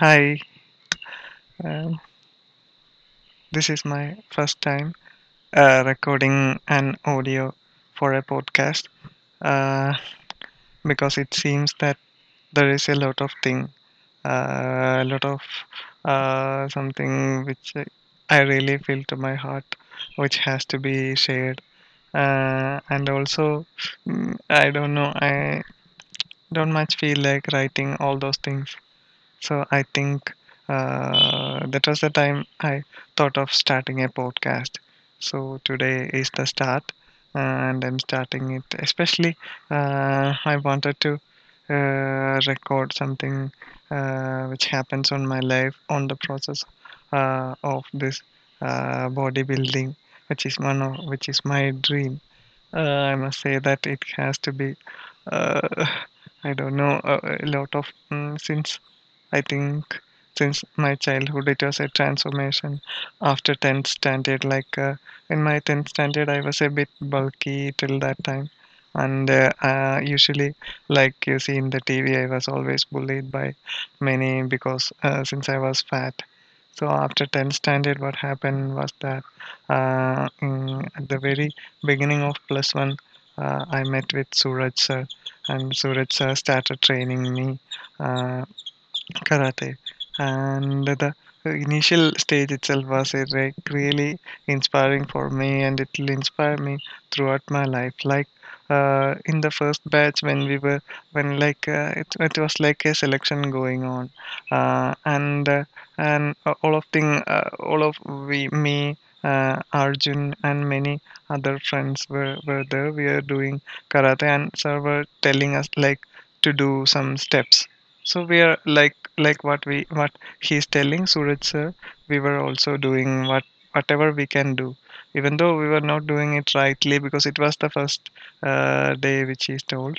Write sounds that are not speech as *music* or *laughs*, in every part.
Hi, um, this is my first time uh, recording an audio for a podcast uh, because it seems that there is a lot of thing, uh, a lot of uh, something which I really feel to my heart, which has to be shared. Uh, and also, mm, I don't know, I don't much feel like writing all those things. So I think uh, that was the time I thought of starting a podcast. So today is the start, and I'm starting it. Especially, uh, I wanted to uh, record something uh, which happens on my life on the process uh, of this uh, bodybuilding, which is one of which is my dream. I must say that it has to be. I don't know a, lot of mm, since I think since my childhood it was a transformation. After 10th standard like uh, in my 10th standard I was a bit bulky till that time. And uh, uh, usually like you see in the TV I was always bullied by many because uh, since I was fat. So after 10th standard what happened was that uh, at the very beginning of plus one uh, I met with Suraj sir. And Suraj sir started training me karate. And the initial stage itself was a really inspiring for me and it will inspire me throughout my life. Like uh, in the first batch when we were when like uh, it, it was like a selection going on. Uh, and uh, and uh, all of thing uh, all of we me uh, Arjun and many other friends were, were there. We are doing karate, and sir were telling us like to do some steps so we are like like what we what he's telling Suraj sir, we were also doing what whatever we can do, even though we were not doing it rightly because it was the first uh, day which he's told.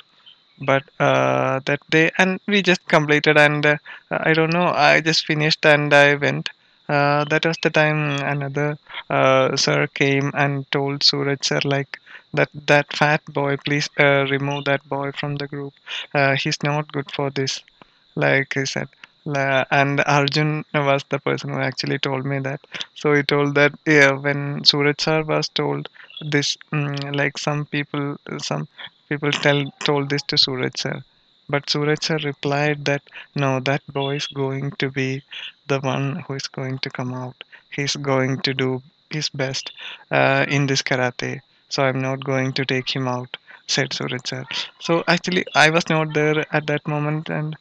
But uh, that day, and we just completed, and uh, I don't know, I just finished and I went. Uh, that was the time another uh, sir came and told Suraj sir like that that fat boy, please uh, remove that boy from the group. Uh, he's not good for this like I said. And Arjun was the person who actually told me that. So he told that yeah, when Suraj sir was told this, mm, like some people, some people tell told this to Suraj sir, but Suraj sir replied that no, that boy is going to be the one who is going to come out. He's going to do his best uh, in this karate. So I'm not going to take him out, said Suraj sir. So actually, I was not there at that moment, and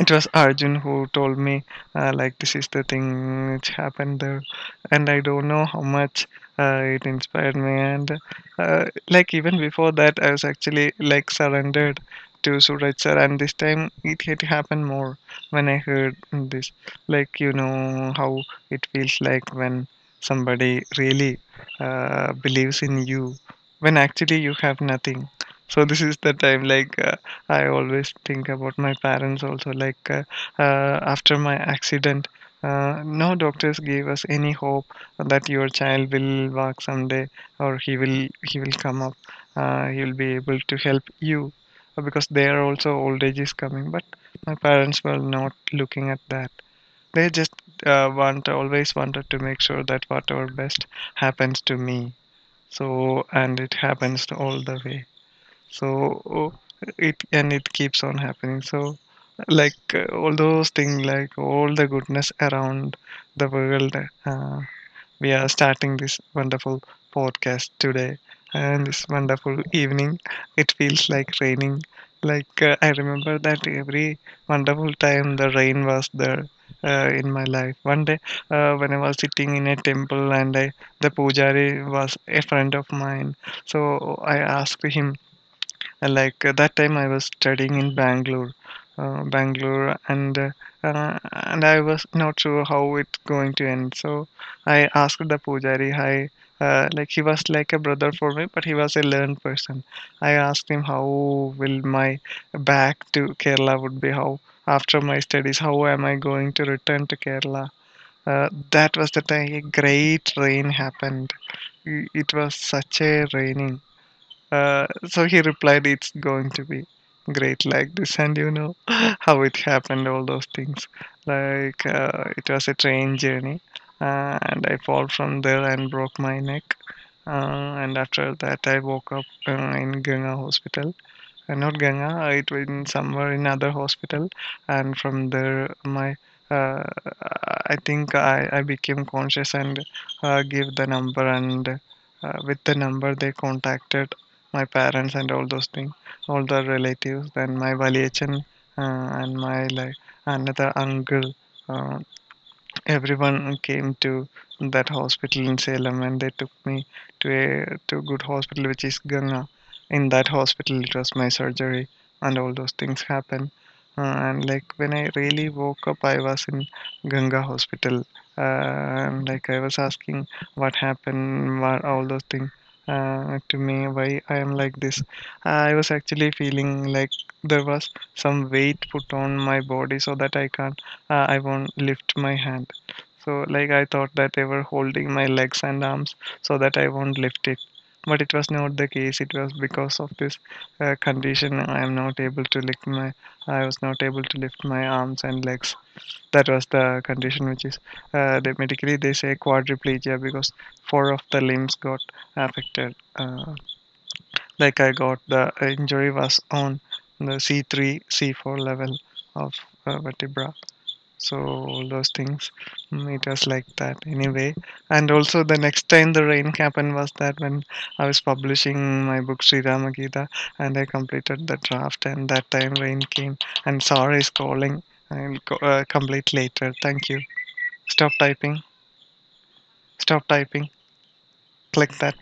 it was Arjun who told me uh, like this is the thing which happened there, and I don't know how much uh, it inspired me. And uh, like even before that, I was actually like surrendered to Suraj sir, and this time it had happened more when I heard this. Like you know how it feels like when somebody really uh, believes in you when actually you have nothing. So this is the time like uh, I always think about my parents also. Like uh, uh, after my accident, uh, no doctors gave us any hope that your child will walk someday or he will he will come up. Uh, he will be able to help you because there also old age is coming. But my parents were not looking at that. They just uh, want always wanted to make sure that whatever best happens to me. So and it happens all the way so it and it keeps on happening. So like uh, all those things like all the goodness around the world uh, we are starting this wonderful podcast today. And this wonderful evening it feels like raining. Like uh, i remember that every wonderful time the rain was there uh, in my life. One day uh, when i was sitting in a temple and I, the pujari was a friend of mine. So i asked him uh, like uh, that time I was studying in Bangalore, uh, Bangalore, and uh, and I was not sure how it's going to end. So I asked the pujari, "Hi." Uh, like he was like a brother for me, but he was a learned person. I asked him how will my back to Kerala would be. How after my studies, how am I going to return to Kerala? Uh, that was the time a great rain happened. It was such a raining. Uh, so he replied, "It's going to be." great like this and you know *laughs* how it happened all those things. Like uh, it was a train journey uh, and i fall from there and broke my neck. Uh, and after that i woke up uh, in ganga hospital. Uh, not ganga it was in somewhere in other hospital. And from there my i think I, I became conscious and uh, give the number and with the number they contacted my parents and all those things all the relatives then my valiachan uh, and my like another uncle uh, everyone came to that hospital in Salem and they took me to a to a good hospital which is Ganga. In that hospital it was my surgery and all those things happened. Uh, and like when I really woke up I was in Ganga hospital. Uh, and like I was asking what happened, what all those things uh, to me, why I am like this. I was actually feeling like there was some weight put on my body so that I can't uh, I won't lift my hand. So like I thought that they were holding my legs and arms so that I won't lift it. But it was not the case. It was because of this uh, condition I am not able to lift my I was not able to lift my arms and legs. That was the condition which is uh, they medically they say quadriplegia because four of the limbs got affected. Uh, like I got the injury was on the C3 C4 level of uh, vertebra so all those things it was like that anyway. And also the next time the rain happened was that when i was publishing my book sri Gita and i completed the draft and that time rain came. And sorry is calling. I'll uh, complete later. Thank you. Stop typing. Stop typing. Click that